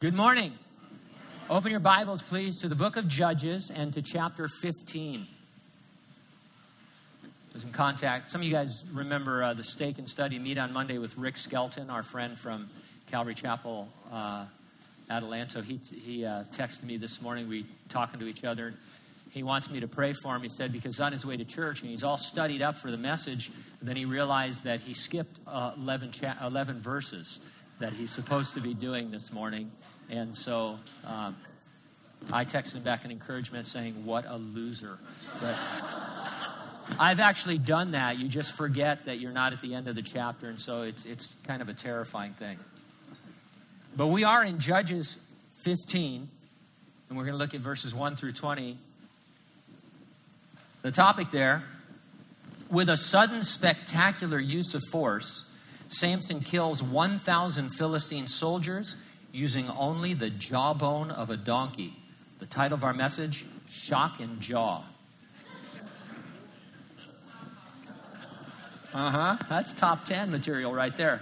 Good morning. Open your Bibles, please, to the book of Judges and to chapter 15. There's some contact. Some of you guys remember uh, the Stake and Study meet on Monday with Rick Skelton, our friend from Calvary Chapel, uh, Adelanto. He, he uh, texted me this morning. We talking to each other. He wants me to pray for him. He said because on his way to church and he's all studied up for the message. then he realized that he skipped uh, 11, cha- 11 verses that he's supposed to be doing this morning. And so um, I texted him back an encouragement saying, What a loser. But I've actually done that. You just forget that you're not at the end of the chapter, and so it's, it's kind of a terrifying thing. But we are in Judges 15, and we're going to look at verses 1 through 20. The topic there with a sudden spectacular use of force, Samson kills 1,000 Philistine soldiers using only the jawbone of a donkey. The title of our message Shock and Jaw. Uh huh. That's top 10 material right there.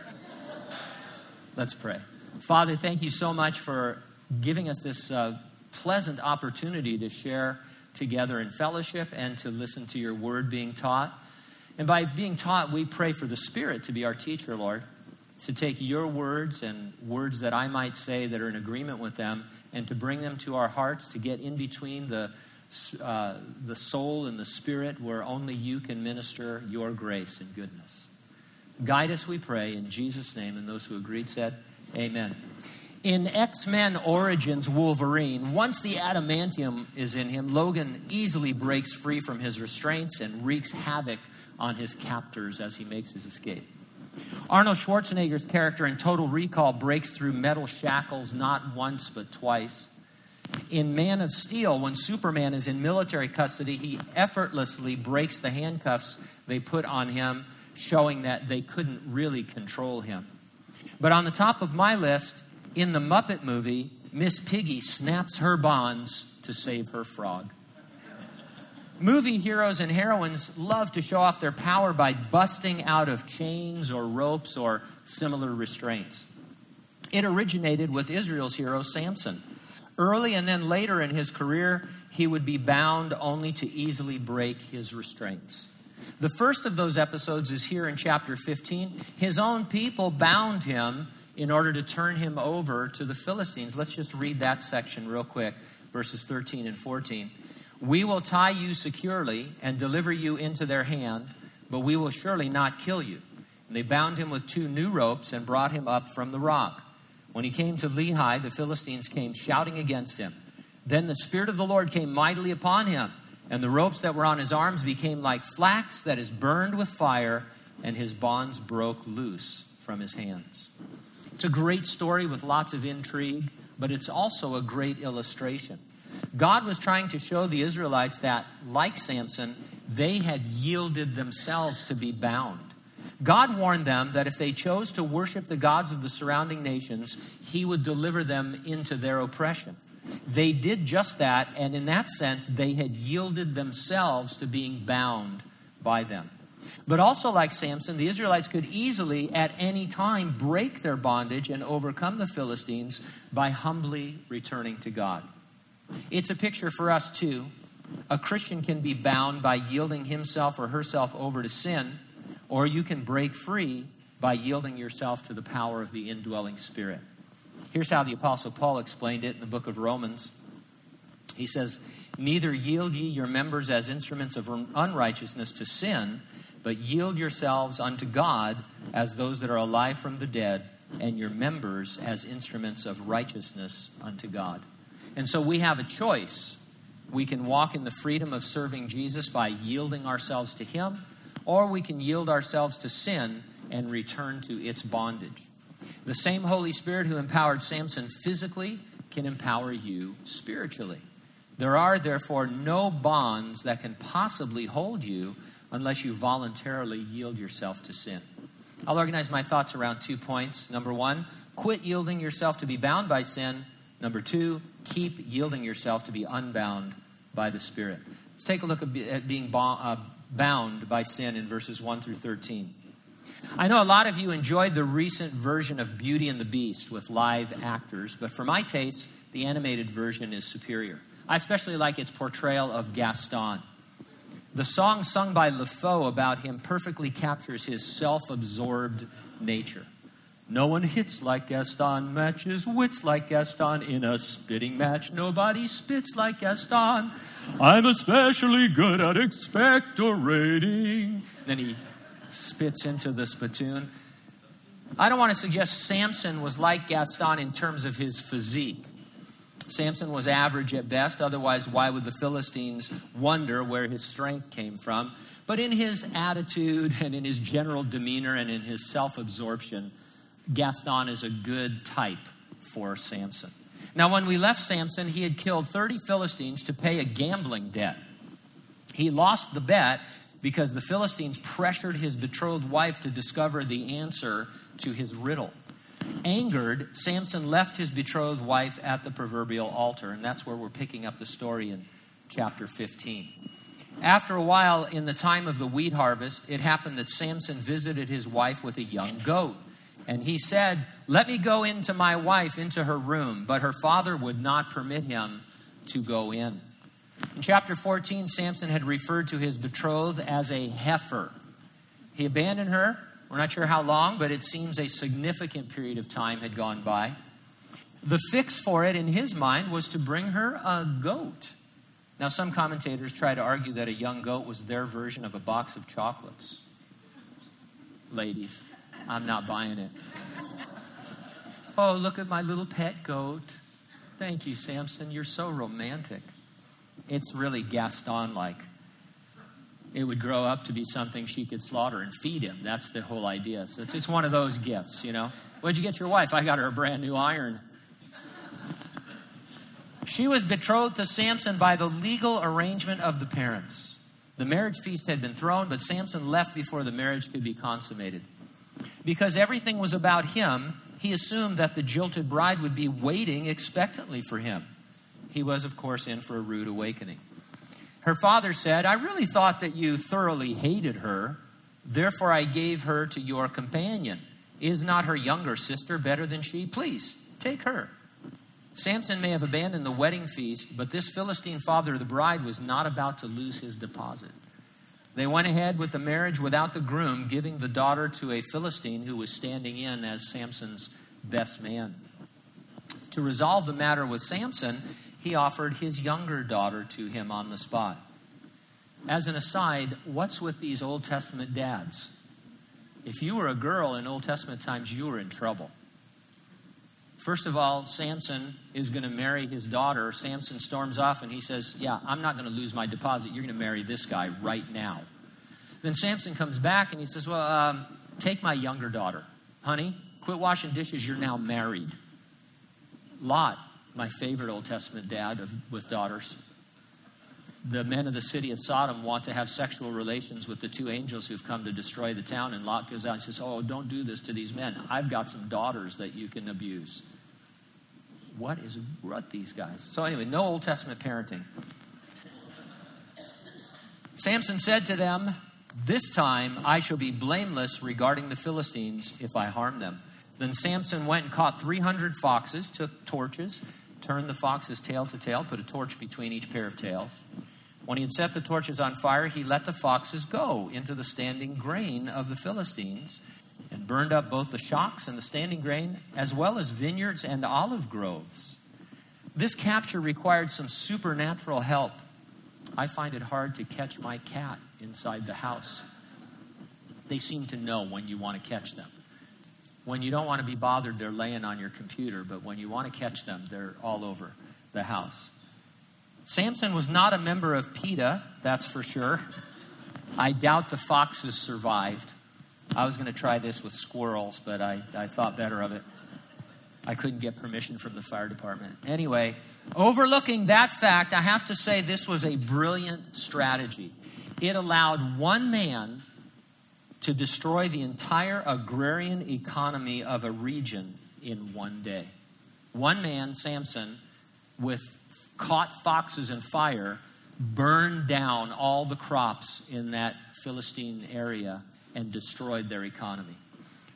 Let's pray. Father, thank you so much for giving us this uh, pleasant opportunity to share together in fellowship and to listen to your word being taught. And by being taught, we pray for the Spirit to be our teacher, Lord to take your words and words that I might say that are in agreement with them and to bring them to our hearts, to get in between the, uh, the soul and the spirit where only you can minister your grace and goodness. Guide us, we pray, in Jesus' name. And those who agreed said, Amen. In X Men Origins Wolverine, once the adamantium is in him, Logan easily breaks free from his restraints and wreaks havoc on his captors as he makes his escape. Arnold Schwarzenegger's character in Total Recall breaks through metal shackles not once but twice. In Man of Steel, when Superman is in military custody, he effortlessly breaks the handcuffs they put on him, showing that they couldn't really control him. But on the top of my list, in the Muppet movie, Miss Piggy snaps her bonds to save her frog. Movie heroes and heroines love to show off their power by busting out of chains or ropes or similar restraints. It originated with Israel's hero Samson. Early and then later in his career, he would be bound only to easily break his restraints. The first of those episodes is here in chapter 15. His own people bound him in order to turn him over to the Philistines. Let's just read that section real quick, verses 13 and 14. We will tie you securely and deliver you into their hand, but we will surely not kill you. And they bound him with two new ropes and brought him up from the rock. When he came to Lehi, the Philistines came shouting against him. Then the Spirit of the Lord came mightily upon him, and the ropes that were on his arms became like flax that is burned with fire, and his bonds broke loose from his hands. It's a great story with lots of intrigue, but it's also a great illustration. God was trying to show the Israelites that, like Samson, they had yielded themselves to be bound. God warned them that if they chose to worship the gods of the surrounding nations, He would deliver them into their oppression. They did just that, and in that sense, they had yielded themselves to being bound by them. But also, like Samson, the Israelites could easily, at any time, break their bondage and overcome the Philistines by humbly returning to God. It's a picture for us too. A Christian can be bound by yielding himself or herself over to sin, or you can break free by yielding yourself to the power of the indwelling Spirit. Here's how the Apostle Paul explained it in the book of Romans. He says, Neither yield ye your members as instruments of unrighteousness to sin, but yield yourselves unto God as those that are alive from the dead, and your members as instruments of righteousness unto God. And so we have a choice. We can walk in the freedom of serving Jesus by yielding ourselves to Him, or we can yield ourselves to sin and return to its bondage. The same Holy Spirit who empowered Samson physically can empower you spiritually. There are, therefore, no bonds that can possibly hold you unless you voluntarily yield yourself to sin. I'll organize my thoughts around two points. Number one, quit yielding yourself to be bound by sin. Number two, keep yielding yourself to be unbound by the Spirit. Let's take a look at being uh, bound by sin in verses 1 through 13. I know a lot of you enjoyed the recent version of Beauty and the Beast with live actors, but for my taste, the animated version is superior. I especially like its portrayal of Gaston. The song sung by LeFou about him perfectly captures his self absorbed nature. No one hits like Gaston, matches wits like Gaston. In a spitting match, nobody spits like Gaston. I'm especially good at expectorating. Then he spits into the spittoon. I don't want to suggest Samson was like Gaston in terms of his physique. Samson was average at best, otherwise, why would the Philistines wonder where his strength came from? But in his attitude and in his general demeanor and in his self absorption, Gaston is a good type for Samson. Now, when we left Samson, he had killed 30 Philistines to pay a gambling debt. He lost the bet because the Philistines pressured his betrothed wife to discover the answer to his riddle. Angered, Samson left his betrothed wife at the proverbial altar, and that's where we're picking up the story in chapter 15. After a while, in the time of the wheat harvest, it happened that Samson visited his wife with a young goat. And he said, Let me go into my wife into her room. But her father would not permit him to go in. In chapter 14, Samson had referred to his betrothed as a heifer. He abandoned her. We're not sure how long, but it seems a significant period of time had gone by. The fix for it, in his mind, was to bring her a goat. Now, some commentators try to argue that a young goat was their version of a box of chocolates. Ladies, I'm not buying it. Oh, look at my little pet goat. Thank you, Samson. You're so romantic. It's really Gaston like. It would grow up to be something she could slaughter and feed him. That's the whole idea. So it's, it's one of those gifts, you know. What'd you get your wife? I got her a brand new iron. She was betrothed to Samson by the legal arrangement of the parents. The marriage feast had been thrown, but Samson left before the marriage could be consummated. Because everything was about him, he assumed that the jilted bride would be waiting expectantly for him he was, of course, in for a rude awakening. Her father said, I really thought that you thoroughly hated her, therefore I gave her to your companion. Is not her younger sister better than she? Please, take her. Samson may have abandoned the wedding feast, but this Philistine father of the bride was not about to lose his deposit. They went ahead with the marriage without the groom, giving the daughter to a Philistine who was standing in as Samson's best man. To resolve the matter with Samson, he offered his younger daughter to him on the spot. As an aside, what's with these Old Testament dads? If you were a girl in Old Testament times, you were in trouble. First of all, Samson is going to marry his daughter. Samson storms off and he says, Yeah, I'm not going to lose my deposit. You're going to marry this guy right now. Then Samson comes back and he says, Well, um, take my younger daughter. Honey, quit washing dishes. You're now married. Lot my favorite Old Testament dad of, with daughters. The men of the city of Sodom want to have sexual relations with the two angels who've come to destroy the town. And Lot goes out and says, Oh, don't do this to these men. I've got some daughters that you can abuse. What is what these guys? So, anyway, no Old Testament parenting. Samson said to them, This time I shall be blameless regarding the Philistines if I harm them. Then Samson went and caught 300 foxes, took torches, turned the foxes tail to tail, put a torch between each pair of tails. When he had set the torches on fire, he let the foxes go into the standing grain of the Philistines and burned up both the shocks and the standing grain, as well as vineyards and olive groves. This capture required some supernatural help. I find it hard to catch my cat inside the house. They seem to know when you want to catch them. When you don't want to be bothered, they're laying on your computer, but when you want to catch them, they're all over the house. Samson was not a member of PETA, that's for sure. I doubt the foxes survived. I was going to try this with squirrels, but I, I thought better of it. I couldn't get permission from the fire department. Anyway, overlooking that fact, I have to say this was a brilliant strategy. It allowed one man to destroy the entire agrarian economy of a region in one day. One man, Samson, with caught foxes and fire, burned down all the crops in that Philistine area and destroyed their economy.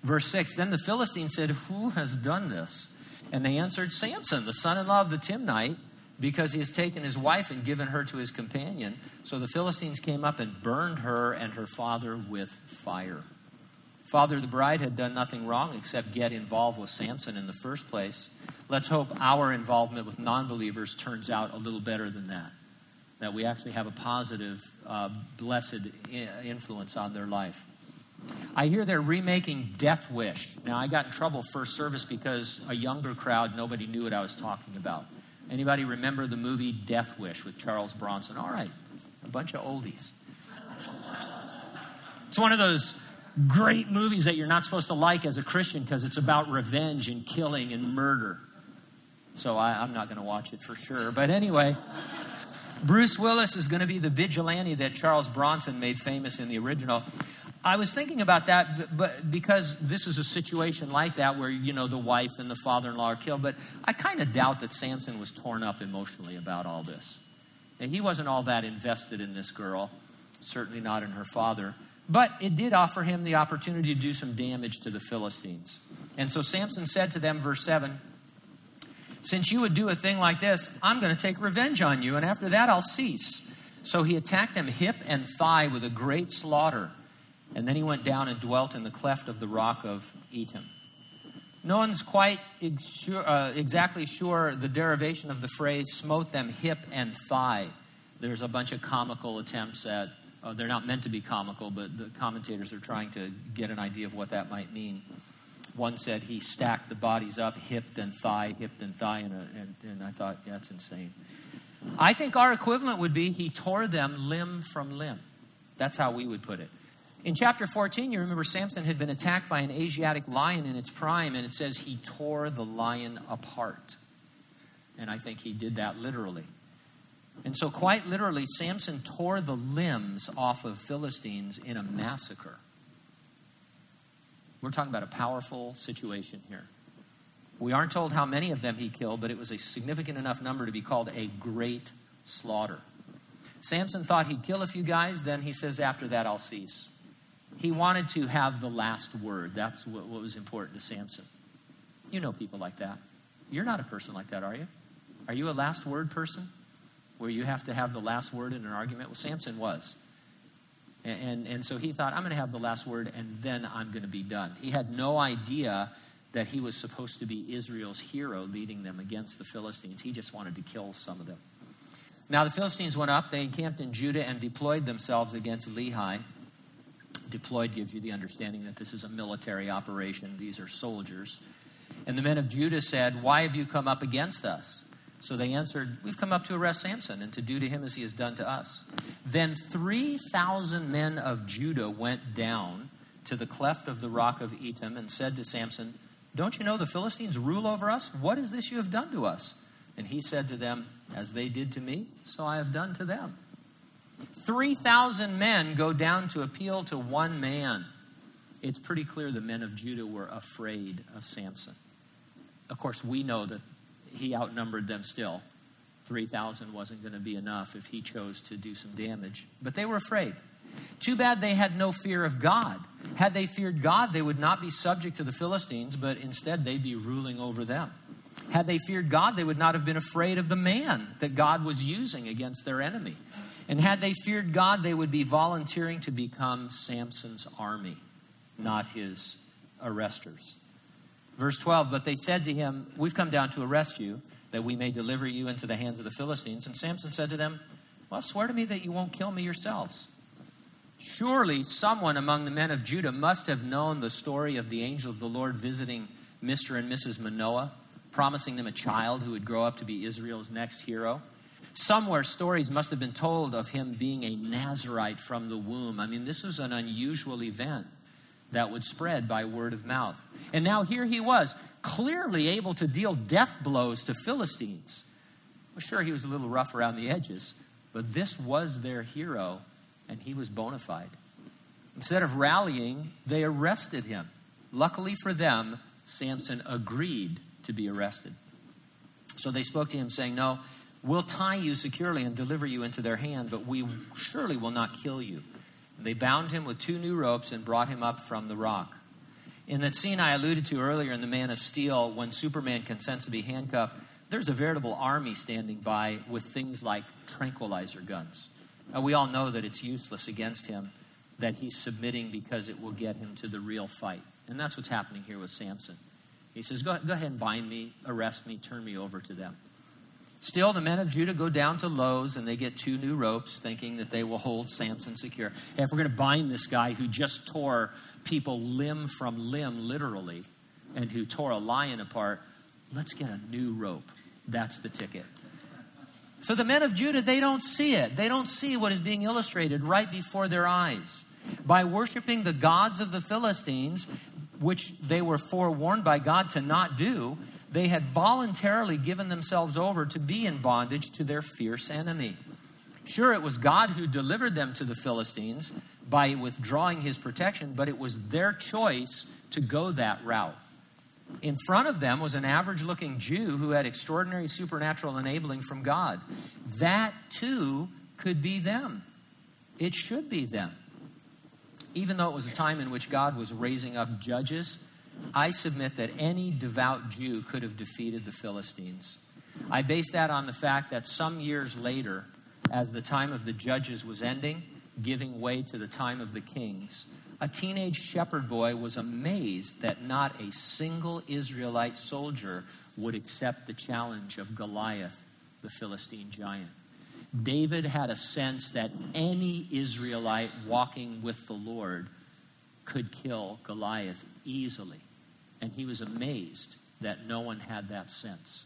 Verse 6 Then the Philistines said, Who has done this? And they answered, Samson, the son in law of the Timnite, because he has taken his wife and given her to his companion. So the Philistines came up and burned her and her father with fire. Father, the bride had done nothing wrong except get involved with Samson in the first place. Let's hope our involvement with non believers turns out a little better than that. That we actually have a positive, uh, blessed influence on their life. I hear they're remaking Death Wish. Now, I got in trouble first service because a younger crowd, nobody knew what I was talking about. Anybody remember the movie Death Wish with Charles Bronson? All right, a bunch of oldies. It's one of those great movies that you're not supposed to like as a Christian because it's about revenge and killing and murder. So I, am not going to watch it for sure. But anyway, Bruce Willis is going to be the vigilante that Charles Bronson made famous in the original. I was thinking about that, but because this is a situation like that where you know the wife and the father-in-law are killed, but I kind of doubt that Samson was torn up emotionally about all this. And he wasn't all that invested in this girl, certainly not in her father. But it did offer him the opportunity to do some damage to the Philistines. And so Samson said to them, verse 7 Since you would do a thing like this, I'm going to take revenge on you, and after that I'll cease. So he attacked them hip and thigh with a great slaughter. And then he went down and dwelt in the cleft of the rock of Etam. No one's quite uh, exactly sure the derivation of the phrase smote them hip and thigh. There's a bunch of comical attempts at, uh, they're not meant to be comical, but the commentators are trying to get an idea of what that might mean. One said he stacked the bodies up, hip then thigh, hip then thigh, and, uh, and, and I thought, yeah, that's insane. I think our equivalent would be he tore them limb from limb. That's how we would put it. In chapter 14, you remember Samson had been attacked by an Asiatic lion in its prime, and it says he tore the lion apart. And I think he did that literally. And so, quite literally, Samson tore the limbs off of Philistines in a massacre. We're talking about a powerful situation here. We aren't told how many of them he killed, but it was a significant enough number to be called a great slaughter. Samson thought he'd kill a few guys, then he says, After that, I'll cease. He wanted to have the last word. That's what, what was important to Samson. You know people like that. You're not a person like that, are you? Are you a last word person? Where you have to have the last word in an argument? Well, Samson was. And, and, and so he thought, I'm going to have the last word and then I'm going to be done. He had no idea that he was supposed to be Israel's hero leading them against the Philistines. He just wanted to kill some of them. Now the Philistines went up, they encamped in Judah and deployed themselves against Lehi. Deployed gives you the understanding that this is a military operation. These are soldiers. And the men of Judah said, Why have you come up against us? So they answered, We've come up to arrest Samson and to do to him as he has done to us. Then 3,000 men of Judah went down to the cleft of the rock of Etam and said to Samson, Don't you know the Philistines rule over us? What is this you have done to us? And he said to them, As they did to me, so I have done to them. 3,000 men go down to appeal to one man. It's pretty clear the men of Judah were afraid of Samson. Of course, we know that he outnumbered them still. 3,000 wasn't going to be enough if he chose to do some damage. But they were afraid. Too bad they had no fear of God. Had they feared God, they would not be subject to the Philistines, but instead they'd be ruling over them. Had they feared God, they would not have been afraid of the man that God was using against their enemy. And had they feared God, they would be volunteering to become Samson's army, not his arresters. Verse 12 But they said to him, We've come down to arrest you, that we may deliver you into the hands of the Philistines. And Samson said to them, Well, swear to me that you won't kill me yourselves. Surely someone among the men of Judah must have known the story of the angel of the Lord visiting Mr. and Mrs. Manoah, promising them a child who would grow up to be Israel's next hero. Somewhere stories must have been told of him being a Nazarite from the womb. I mean, this was an unusual event that would spread by word of mouth. And now here he was, clearly able to deal death blows to Philistines. Well, sure, he was a little rough around the edges, but this was their hero, and he was bona fide. Instead of rallying, they arrested him. Luckily for them, Samson agreed to be arrested. So they spoke to him, saying, No, we'll tie you securely and deliver you into their hand, but we surely will not kill you. They bound him with two new ropes and brought him up from the rock. In that scene I alluded to earlier in The Man of Steel, when Superman consents to be handcuffed, there's a veritable army standing by with things like tranquilizer guns. Uh, we all know that it's useless against him, that he's submitting because it will get him to the real fight. And that's what's happening here with Samson. He says, Go, go ahead and bind me, arrest me, turn me over to them. Still, the men of Judah go down to Lowe's and they get two new ropes, thinking that they will hold Samson secure. Hey, if we're going to bind this guy who just tore people limb from limb, literally, and who tore a lion apart, let's get a new rope. That's the ticket. So the men of Judah, they don't see it. They don't see what is being illustrated right before their eyes. By worshiping the gods of the Philistines, which they were forewarned by God to not do, they had voluntarily given themselves over to be in bondage to their fierce enemy. Sure, it was God who delivered them to the Philistines by withdrawing his protection, but it was their choice to go that route. In front of them was an average looking Jew who had extraordinary supernatural enabling from God. That too could be them. It should be them. Even though it was a time in which God was raising up judges I submit that any devout Jew could have defeated the Philistines. I base that on the fact that some years later, as the time of the judges was ending, giving way to the time of the kings, a teenage shepherd boy was amazed that not a single Israelite soldier would accept the challenge of Goliath, the Philistine giant. David had a sense that any Israelite walking with the Lord could kill Goliath easily. And he was amazed that no one had that sense.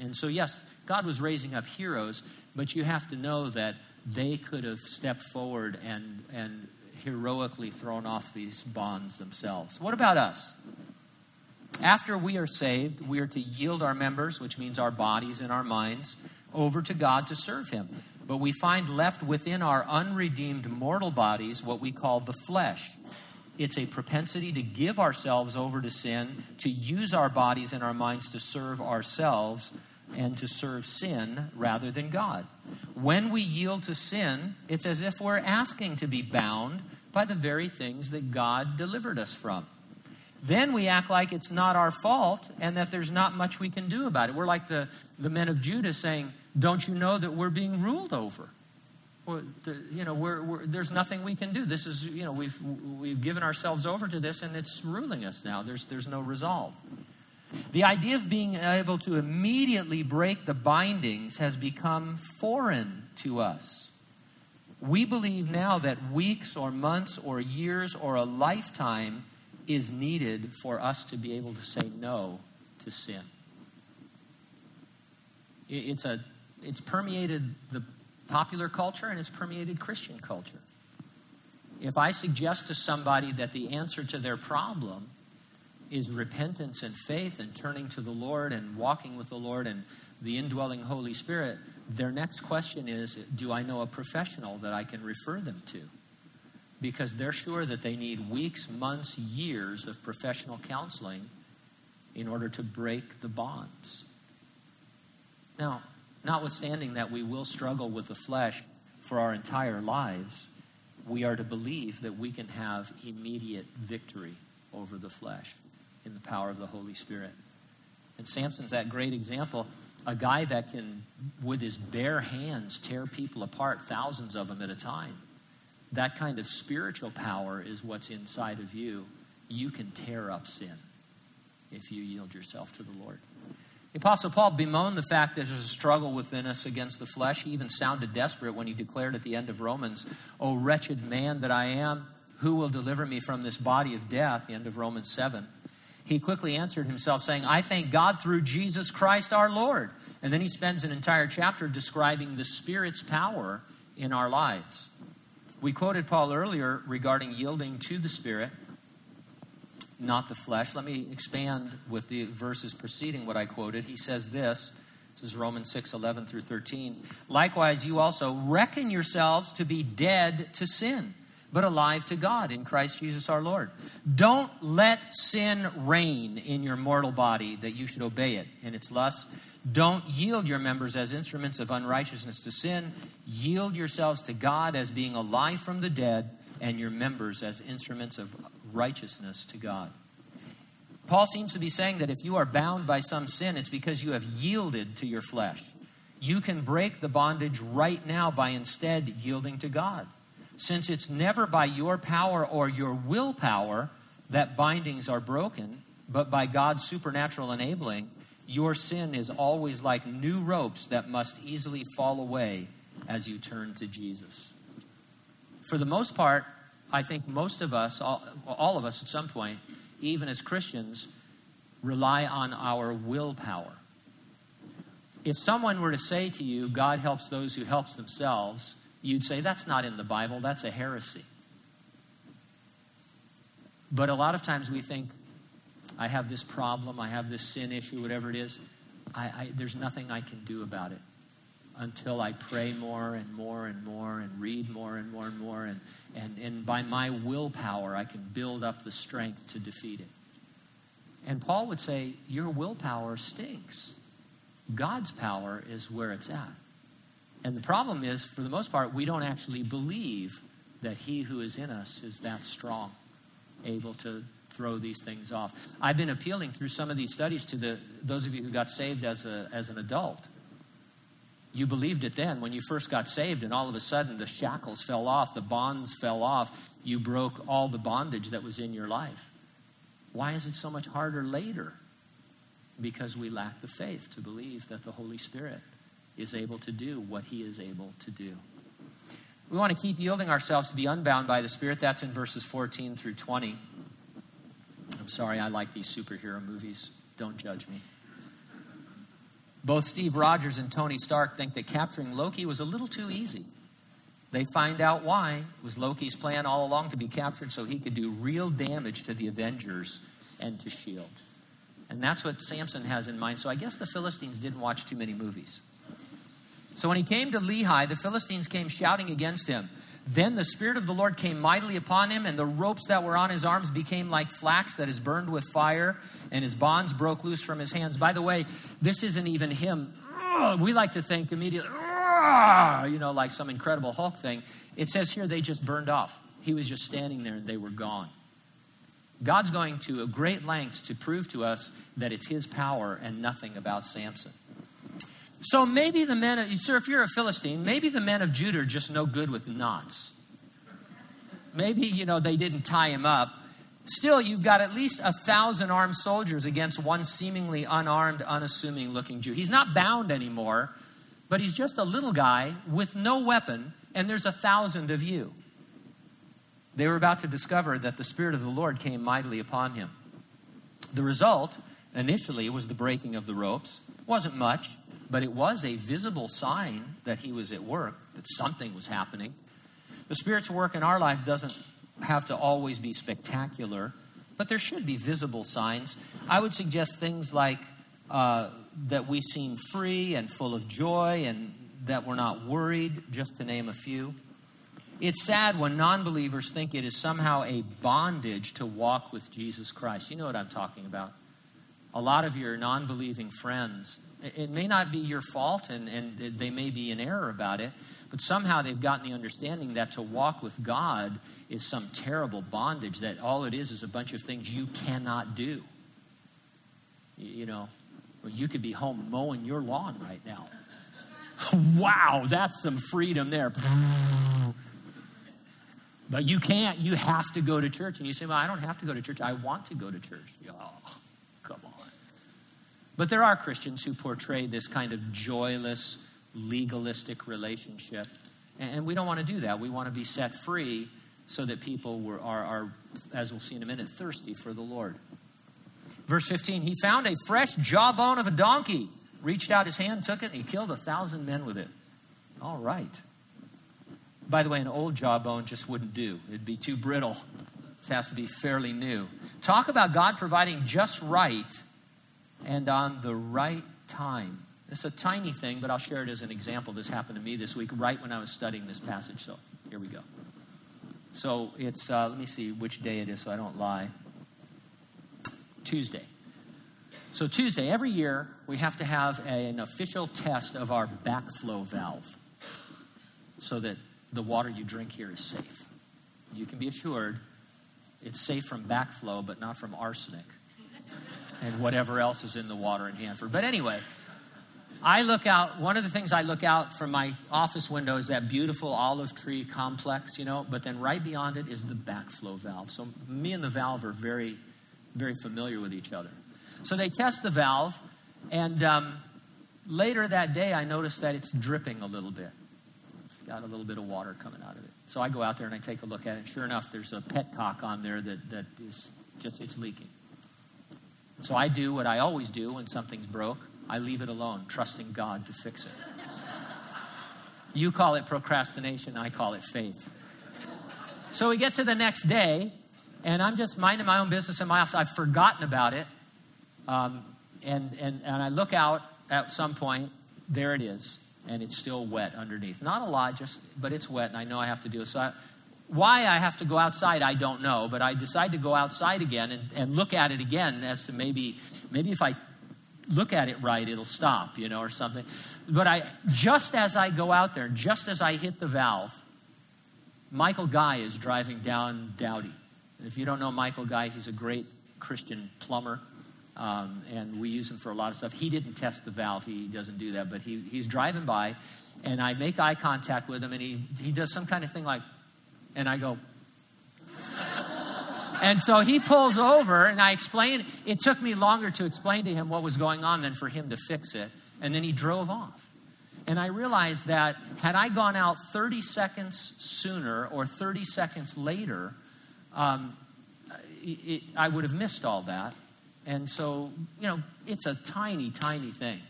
And so, yes, God was raising up heroes, but you have to know that they could have stepped forward and, and heroically thrown off these bonds themselves. What about us? After we are saved, we are to yield our members, which means our bodies and our minds, over to God to serve Him. But we find left within our unredeemed mortal bodies what we call the flesh it's a propensity to give ourselves over to sin, to use our bodies and our minds to serve ourselves and to serve sin rather than God. When we yield to sin, it's as if we're asking to be bound by the very things that God delivered us from. Then we act like it's not our fault and that there's not much we can do about it. We're like the, the men of Judah saying, Don't you know that we're being ruled over? Well, you know, we're, we're, there's nothing we can do. This is, you know, we've, we've given ourselves over to this and it's ruling us now. There's, there's no resolve. The idea of being able to immediately break the bindings has become foreign to us. We believe now that weeks or months or years or a lifetime is needed for us to be able to say no to sin. It's, a, it's permeated the popular culture and it's permeated Christian culture. If I suggest to somebody that the answer to their problem is repentance and faith and turning to the Lord and walking with the Lord and the indwelling Holy Spirit, their next question is Do I know a professional that I can refer them to? Because they're sure that they need weeks, months, years of professional counseling in order to break the bonds. Now, Notwithstanding that we will struggle with the flesh for our entire lives, we are to believe that we can have immediate victory over the flesh in the power of the Holy Spirit. And Samson's that great example a guy that can, with his bare hands, tear people apart, thousands of them at a time. That kind of spiritual power is what's inside of you. You can tear up sin if you yield yourself to the Lord. The Apostle Paul bemoaned the fact that there's a struggle within us against the flesh. He even sounded desperate when he declared at the end of Romans, O wretched man that I am, who will deliver me from this body of death? The end of Romans 7. He quickly answered himself, saying, I thank God through Jesus Christ our Lord. And then he spends an entire chapter describing the Spirit's power in our lives. We quoted Paul earlier regarding yielding to the Spirit not the flesh. Let me expand with the verses preceding what I quoted. He says this. This is Romans 6 11 through 13. Likewise, you also reckon yourselves to be dead to sin, but alive to God in Christ Jesus our Lord. Don't let sin reign in your mortal body that you should obey it in its lusts. Don't yield your members as instruments of unrighteousness to sin. Yield yourselves to God as being alive from the dead and your members as instruments of righteousness to God. Paul seems to be saying that if you are bound by some sin, it's because you have yielded to your flesh. You can break the bondage right now by instead yielding to God. Since it's never by your power or your willpower that bindings are broken, but by God's supernatural enabling, your sin is always like new ropes that must easily fall away as you turn to Jesus. For the most part, I think most of us, all, all of us at some point, even as Christians, rely on our willpower. If someone were to say to you, God helps those who helps themselves, you'd say, that's not in the Bible, that's a heresy. But a lot of times we think, I have this problem, I have this sin issue, whatever it is. I, I, there's nothing I can do about it until I pray more and more and more and read more and more and more. And, and, and by my willpower, I can build up the strength to defeat it. And Paul would say, Your willpower stinks. God's power is where it's at. And the problem is, for the most part, we don't actually believe that he who is in us is that strong, able to throw these things off. I've been appealing through some of these studies to the, those of you who got saved as, a, as an adult. You believed it then when you first got saved, and all of a sudden the shackles fell off, the bonds fell off. You broke all the bondage that was in your life. Why is it so much harder later? Because we lack the faith to believe that the Holy Spirit is able to do what he is able to do. We want to keep yielding ourselves to be unbound by the Spirit. That's in verses 14 through 20. I'm sorry, I like these superhero movies. Don't judge me. Both Steve Rogers and Tony Stark think that capturing Loki was a little too easy. They find out why. It was Loki's plan all along to be captured so he could do real damage to the Avengers and to S.H.I.E.L.D. And that's what Samson has in mind. So I guess the Philistines didn't watch too many movies. So when he came to Lehi, the Philistines came shouting against him. Then the Spirit of the Lord came mightily upon him, and the ropes that were on his arms became like flax that is burned with fire, and his bonds broke loose from his hands. By the way, this isn't even him. We like to think immediately, you know, like some incredible Hulk thing. It says here they just burned off. He was just standing there and they were gone. God's going to a great lengths to prove to us that it's his power and nothing about Samson. So maybe the men, of, sir, if you're a Philistine, maybe the men of Judah are just no good with knots. Maybe, you know, they didn't tie him up. Still, you've got at least a thousand armed soldiers against one seemingly unarmed, unassuming looking Jew. He's not bound anymore, but he's just a little guy with no weapon, and there's a thousand of you. They were about to discover that the Spirit of the Lord came mightily upon him. The result, initially, it was the breaking of the ropes. It wasn't much but it was a visible sign that he was at work, that something was happening. The Spirit's work in our lives doesn't have to always be spectacular, but there should be visible signs. I would suggest things like uh, that we seem free and full of joy and that we're not worried, just to name a few. It's sad when non believers think it is somehow a bondage to walk with Jesus Christ. You know what I'm talking about. A lot of your non believing friends it may not be your fault and, and they may be in error about it, but somehow they've gotten the understanding that to walk with God is some terrible bondage, that all it is is a bunch of things you cannot do. You know, well you could be home mowing your lawn right now. wow, that's some freedom there. But you can't. You have to go to church. And you say, Well, I don't have to go to church. I want to go to church. Oh. But there are Christians who portray this kind of joyless, legalistic relationship. And we don't want to do that. We want to be set free so that people were, are, are, as we'll see in a minute, thirsty for the Lord. Verse 15 He found a fresh jawbone of a donkey, reached out his hand, took it, and he killed a thousand men with it. All right. By the way, an old jawbone just wouldn't do, it'd be too brittle. This has to be fairly new. Talk about God providing just right and on the right time. It's a tiny thing, but I'll share it as an example. This happened to me this week, right when I was studying this passage. So here we go. So it's, uh, let me see which day it is so I don't lie. Tuesday. So, Tuesday, every year, we have to have a, an official test of our backflow valve so that the water you drink here is safe. you can be assured it's safe from backflow, but not from arsenic and whatever else is in the water in Hanford. But anyway, I look out, one of the things I look out from my office window is that beautiful olive tree complex, you know, but then right beyond it is the backflow valve. So me and the valve are very, very familiar with each other. So they test the valve, and um, later that day I notice that it's dripping a little bit. It's got a little bit of water coming out of it. So I go out there and I take a look at it. And sure enough, there's a petcock on there that, that is just, it's leaking. So I do what I always do when something's broke. I leave it alone, trusting God to fix it. You call it procrastination, I call it faith. So we get to the next day, and I'm just minding my own business in my office. I've forgotten about it. Um, and, and, and I look out at some point, there it is, and it's still wet underneath. Not a lot, just, but it's wet, and I know I have to do it. So I, why I have to go outside, I don't know, but I decide to go outside again and, and look at it again as to maybe, maybe if I look at it right, it'll stop, you know, or something. But I, just as I go out there, just as I hit the valve, Michael Guy is driving down Dowdy. If you don't know Michael Guy, he's a great Christian plumber, um, and we use him for a lot of stuff. He didn't test the valve; he doesn't do that. But he, he's driving by, and I make eye contact with him, and he he does some kind of thing like, and I go, and so he pulls over, and I explain. It took me longer to explain to him what was going on than for him to fix it. And then he drove off. And I realized that had I gone out 30 seconds sooner or 30 seconds later, um, it, I would have missed all that. And so, you know, it's a tiny, tiny thing.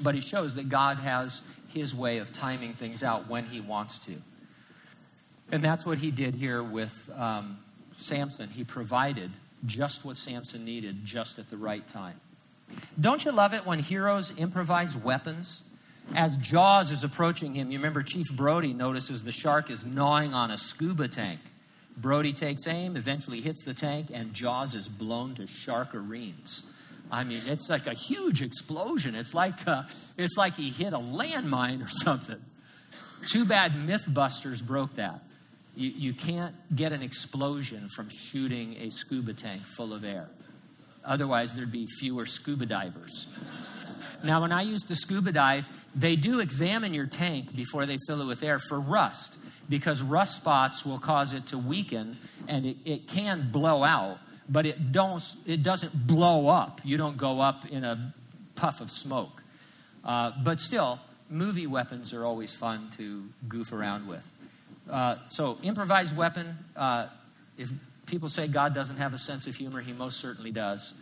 But it shows that God has his way of timing things out when he wants to. And that's what he did here with um, Samson, he provided just what Samson needed just at the right time. Don't you love it when heroes improvise weapons? As Jaws is approaching him, you remember Chief Brody notices the shark is gnawing on a scuba tank. Brody takes aim, eventually hits the tank, and Jaws is blown to sharkareens. I mean, it's like a huge explosion. It's like, uh, it's like he hit a landmine or something. Too bad Mythbusters broke that. You, you can't get an explosion from shooting a scuba tank full of air. Otherwise, there'd be fewer scuba divers. now, when I use the scuba dive, they do examine your tank before they fill it with air for rust because rust spots will cause it to weaken and it, it can blow out, but it, don't, it doesn't blow up. You don't go up in a puff of smoke. Uh, but still, movie weapons are always fun to goof around with. Uh, so, improvised weapon, uh, if people say God doesn't have a sense of humor, he most certainly does.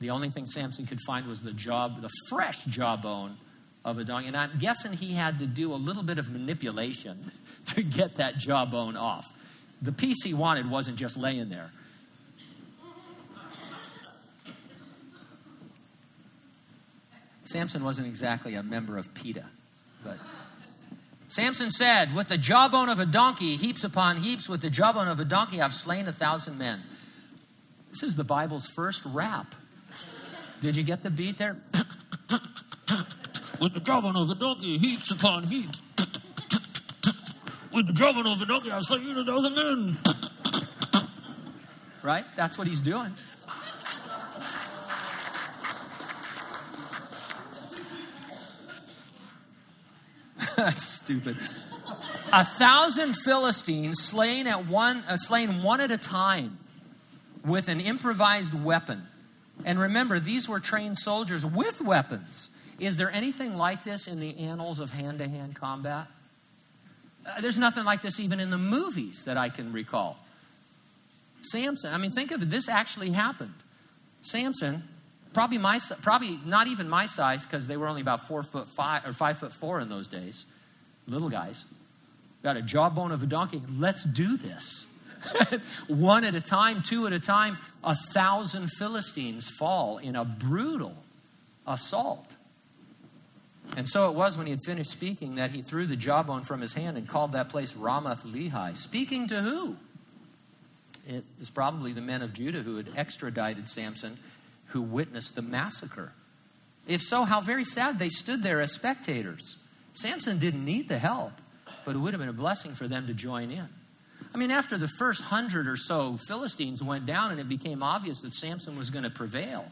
The only thing Samson could find was the job, the fresh jawbone of a donkey. And I'm guessing he had to do a little bit of manipulation to get that jawbone off. The piece he wanted wasn't just laying there. Samson wasn't exactly a member of PETA, but. Samson said, With the jawbone of a donkey, heaps upon heaps, with the jawbone of a donkey, I've slain a thousand men. This is the Bible's first rap. Did you get the beat there? with the jawbone of a donkey, heaps upon heaps. with the jawbone of a donkey, I've slain a thousand men. right? That's what he's doing. That's stupid. A thousand Philistines slain at one, uh, slain one at a time with an improvised weapon. And remember, these were trained soldiers with weapons. Is there anything like this in the annals of hand to hand combat? Uh, there's nothing like this even in the movies that I can recall. Samson, I mean, think of it, this actually happened. Samson, probably my, probably not even my size because they were only about four foot five or five foot four in those days little guys, got a jawbone of a donkey. Let's do this. One at a time, two at a time, a thousand Philistines fall in a brutal assault. And so it was when he had finished speaking that he threw the jawbone from his hand and called that place Ramath Lehi. Speaking to who? It was probably the men of Judah who had extradited Samson, who witnessed the massacre. If so, how very sad they stood there as spectators. Samson didn't need the help, but it would have been a blessing for them to join in. I mean, after the first hundred or so Philistines went down and it became obvious that Samson was going to prevail,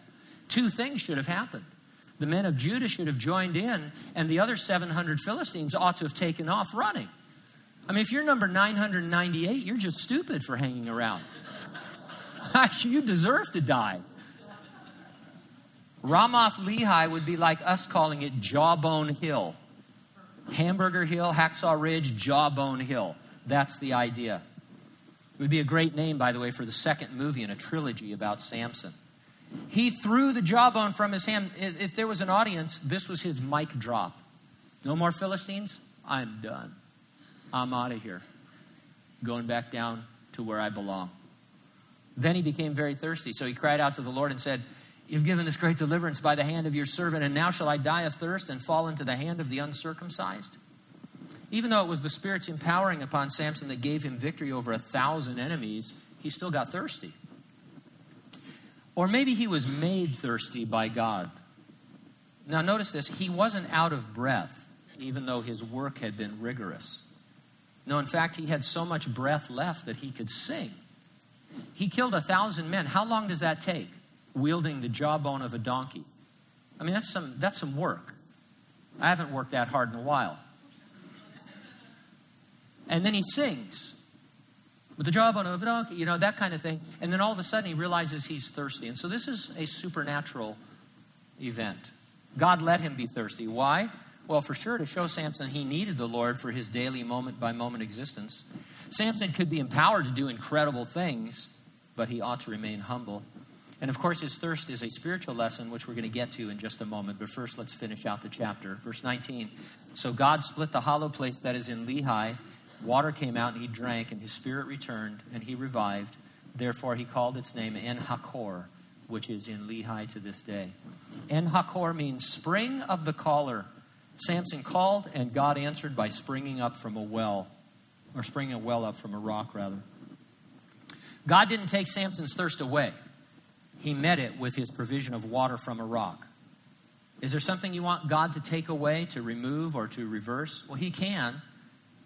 two things should have happened. The men of Judah should have joined in, and the other 700 Philistines ought to have taken off running. I mean, if you're number 998, you're just stupid for hanging around. you deserve to die. Ramoth Lehi would be like us calling it Jawbone Hill. Hamburger Hill, Hacksaw Ridge, Jawbone Hill. That's the idea. It would be a great name, by the way, for the second movie in a trilogy about Samson. He threw the jawbone from his hand. If there was an audience, this was his mic drop. No more Philistines? I'm done. I'm out of here. Going back down to where I belong. Then he became very thirsty. So he cried out to the Lord and said, You've given this great deliverance by the hand of your servant, and now shall I die of thirst and fall into the hand of the uncircumcised? Even though it was the Spirit's empowering upon Samson that gave him victory over a thousand enemies, he still got thirsty. Or maybe he was made thirsty by God. Now, notice this he wasn't out of breath, even though his work had been rigorous. No, in fact, he had so much breath left that he could sing. He killed a thousand men. How long does that take? Wielding the jawbone of a donkey. I mean, that's some, that's some work. I haven't worked that hard in a while. And then he sings with the jawbone of a donkey, you know, that kind of thing. And then all of a sudden he realizes he's thirsty. And so this is a supernatural event. God let him be thirsty. Why? Well, for sure, to show Samson he needed the Lord for his daily moment by moment existence. Samson could be empowered to do incredible things, but he ought to remain humble. And of course, his thirst is a spiritual lesson, which we're going to get to in just a moment. But first, let's finish out the chapter. Verse 19. So God split the hollow place that is in Lehi. Water came out, and he drank, and his spirit returned, and he revived. Therefore, he called its name En Hakkore, which is in Lehi to this day. En Hakkore means spring of the caller. Samson called, and God answered by springing up from a well, or springing a well up from a rock, rather. God didn't take Samson's thirst away, he met it with his provision of water from a rock. Is there something you want God to take away, to remove, or to reverse? Well, he can,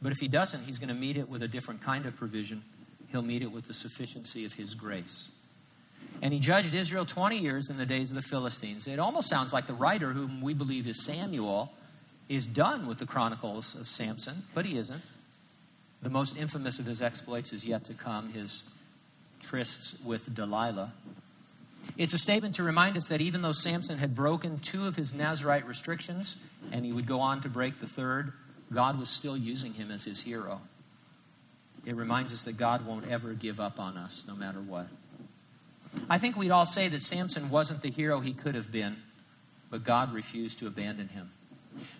but if he doesn't, he's going to meet it with a different kind of provision. He'll meet it with the sufficiency of his grace. And he judged Israel 20 years in the days of the Philistines. It almost sounds like the writer, whom we believe is Samuel, is done with the chronicles of Samson, but he isn't. The most infamous of his exploits is yet to come his trysts with Delilah. It's a statement to remind us that even though Samson had broken two of his Nazarite restrictions, and he would go on to break the third, God was still using him as his hero. It reminds us that God won't ever give up on us, no matter what. I think we'd all say that Samson wasn't the hero he could have been, but God refused to abandon him.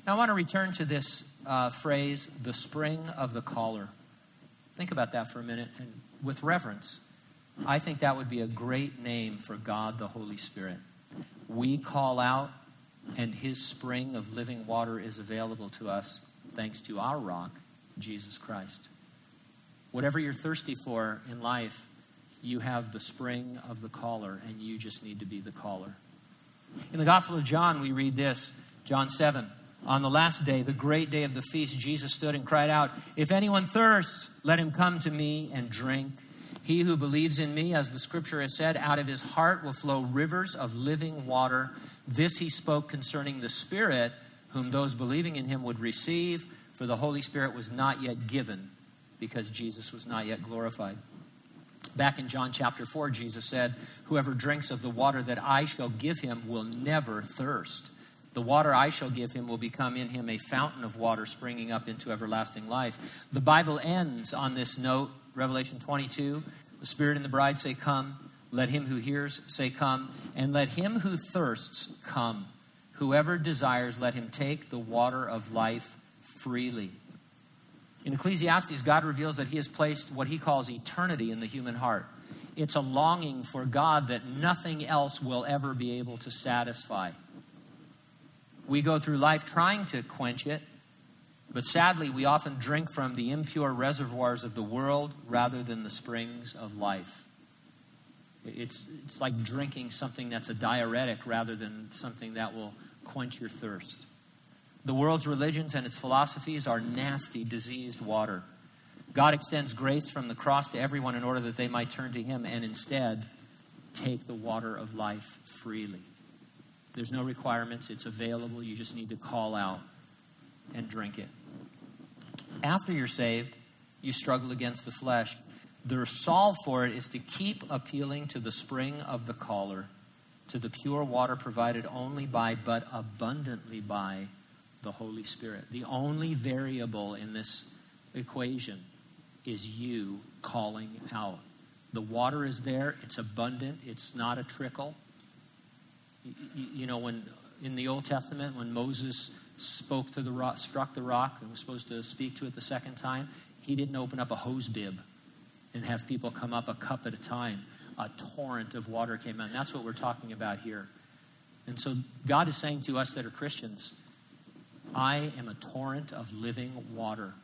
Now, I want to return to this uh, phrase, the spring of the caller. Think about that for a minute and with reverence. I think that would be a great name for God, the Holy Spirit. We call out, and His spring of living water is available to us thanks to our rock, Jesus Christ. Whatever you're thirsty for in life, you have the spring of the caller, and you just need to be the caller. In the Gospel of John, we read this John 7. On the last day, the great day of the feast, Jesus stood and cried out, If anyone thirsts, let him come to me and drink. He who believes in me, as the scripture has said, out of his heart will flow rivers of living water. This he spoke concerning the Spirit, whom those believing in him would receive, for the Holy Spirit was not yet given, because Jesus was not yet glorified. Back in John chapter 4, Jesus said, Whoever drinks of the water that I shall give him will never thirst. The water I shall give him will become in him a fountain of water springing up into everlasting life. The Bible ends on this note, Revelation 22. The Spirit and the bride say, Come. Let him who hears say, Come. And let him who thirsts come. Whoever desires, let him take the water of life freely. In Ecclesiastes, God reveals that he has placed what he calls eternity in the human heart. It's a longing for God that nothing else will ever be able to satisfy. We go through life trying to quench it, but sadly, we often drink from the impure reservoirs of the world rather than the springs of life. It's, it's like drinking something that's a diuretic rather than something that will quench your thirst. The world's religions and its philosophies are nasty, diseased water. God extends grace from the cross to everyone in order that they might turn to Him and instead take the water of life freely. There's no requirements, it's available. You just need to call out and drink it. After you're saved, you struggle against the flesh. The solve for it is to keep appealing to the spring of the caller, to the pure water provided only by, but abundantly by, the Holy Spirit. The only variable in this equation is you calling out. The water is there, it's abundant, it's not a trickle. You, you know, when in the Old Testament, when Moses spoke to the rock, struck the rock, and was supposed to speak to it the second time, he didn't open up a hose bib and have people come up a cup at a time. A torrent of water came out. And that's what we're talking about here. And so God is saying to us that are Christians, I am a torrent of living water.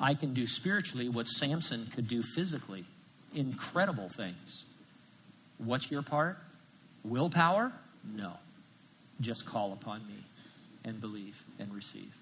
I can do spiritually what Samson could do physically. Incredible things. What's your part? Willpower? No. Just call upon me and believe and receive.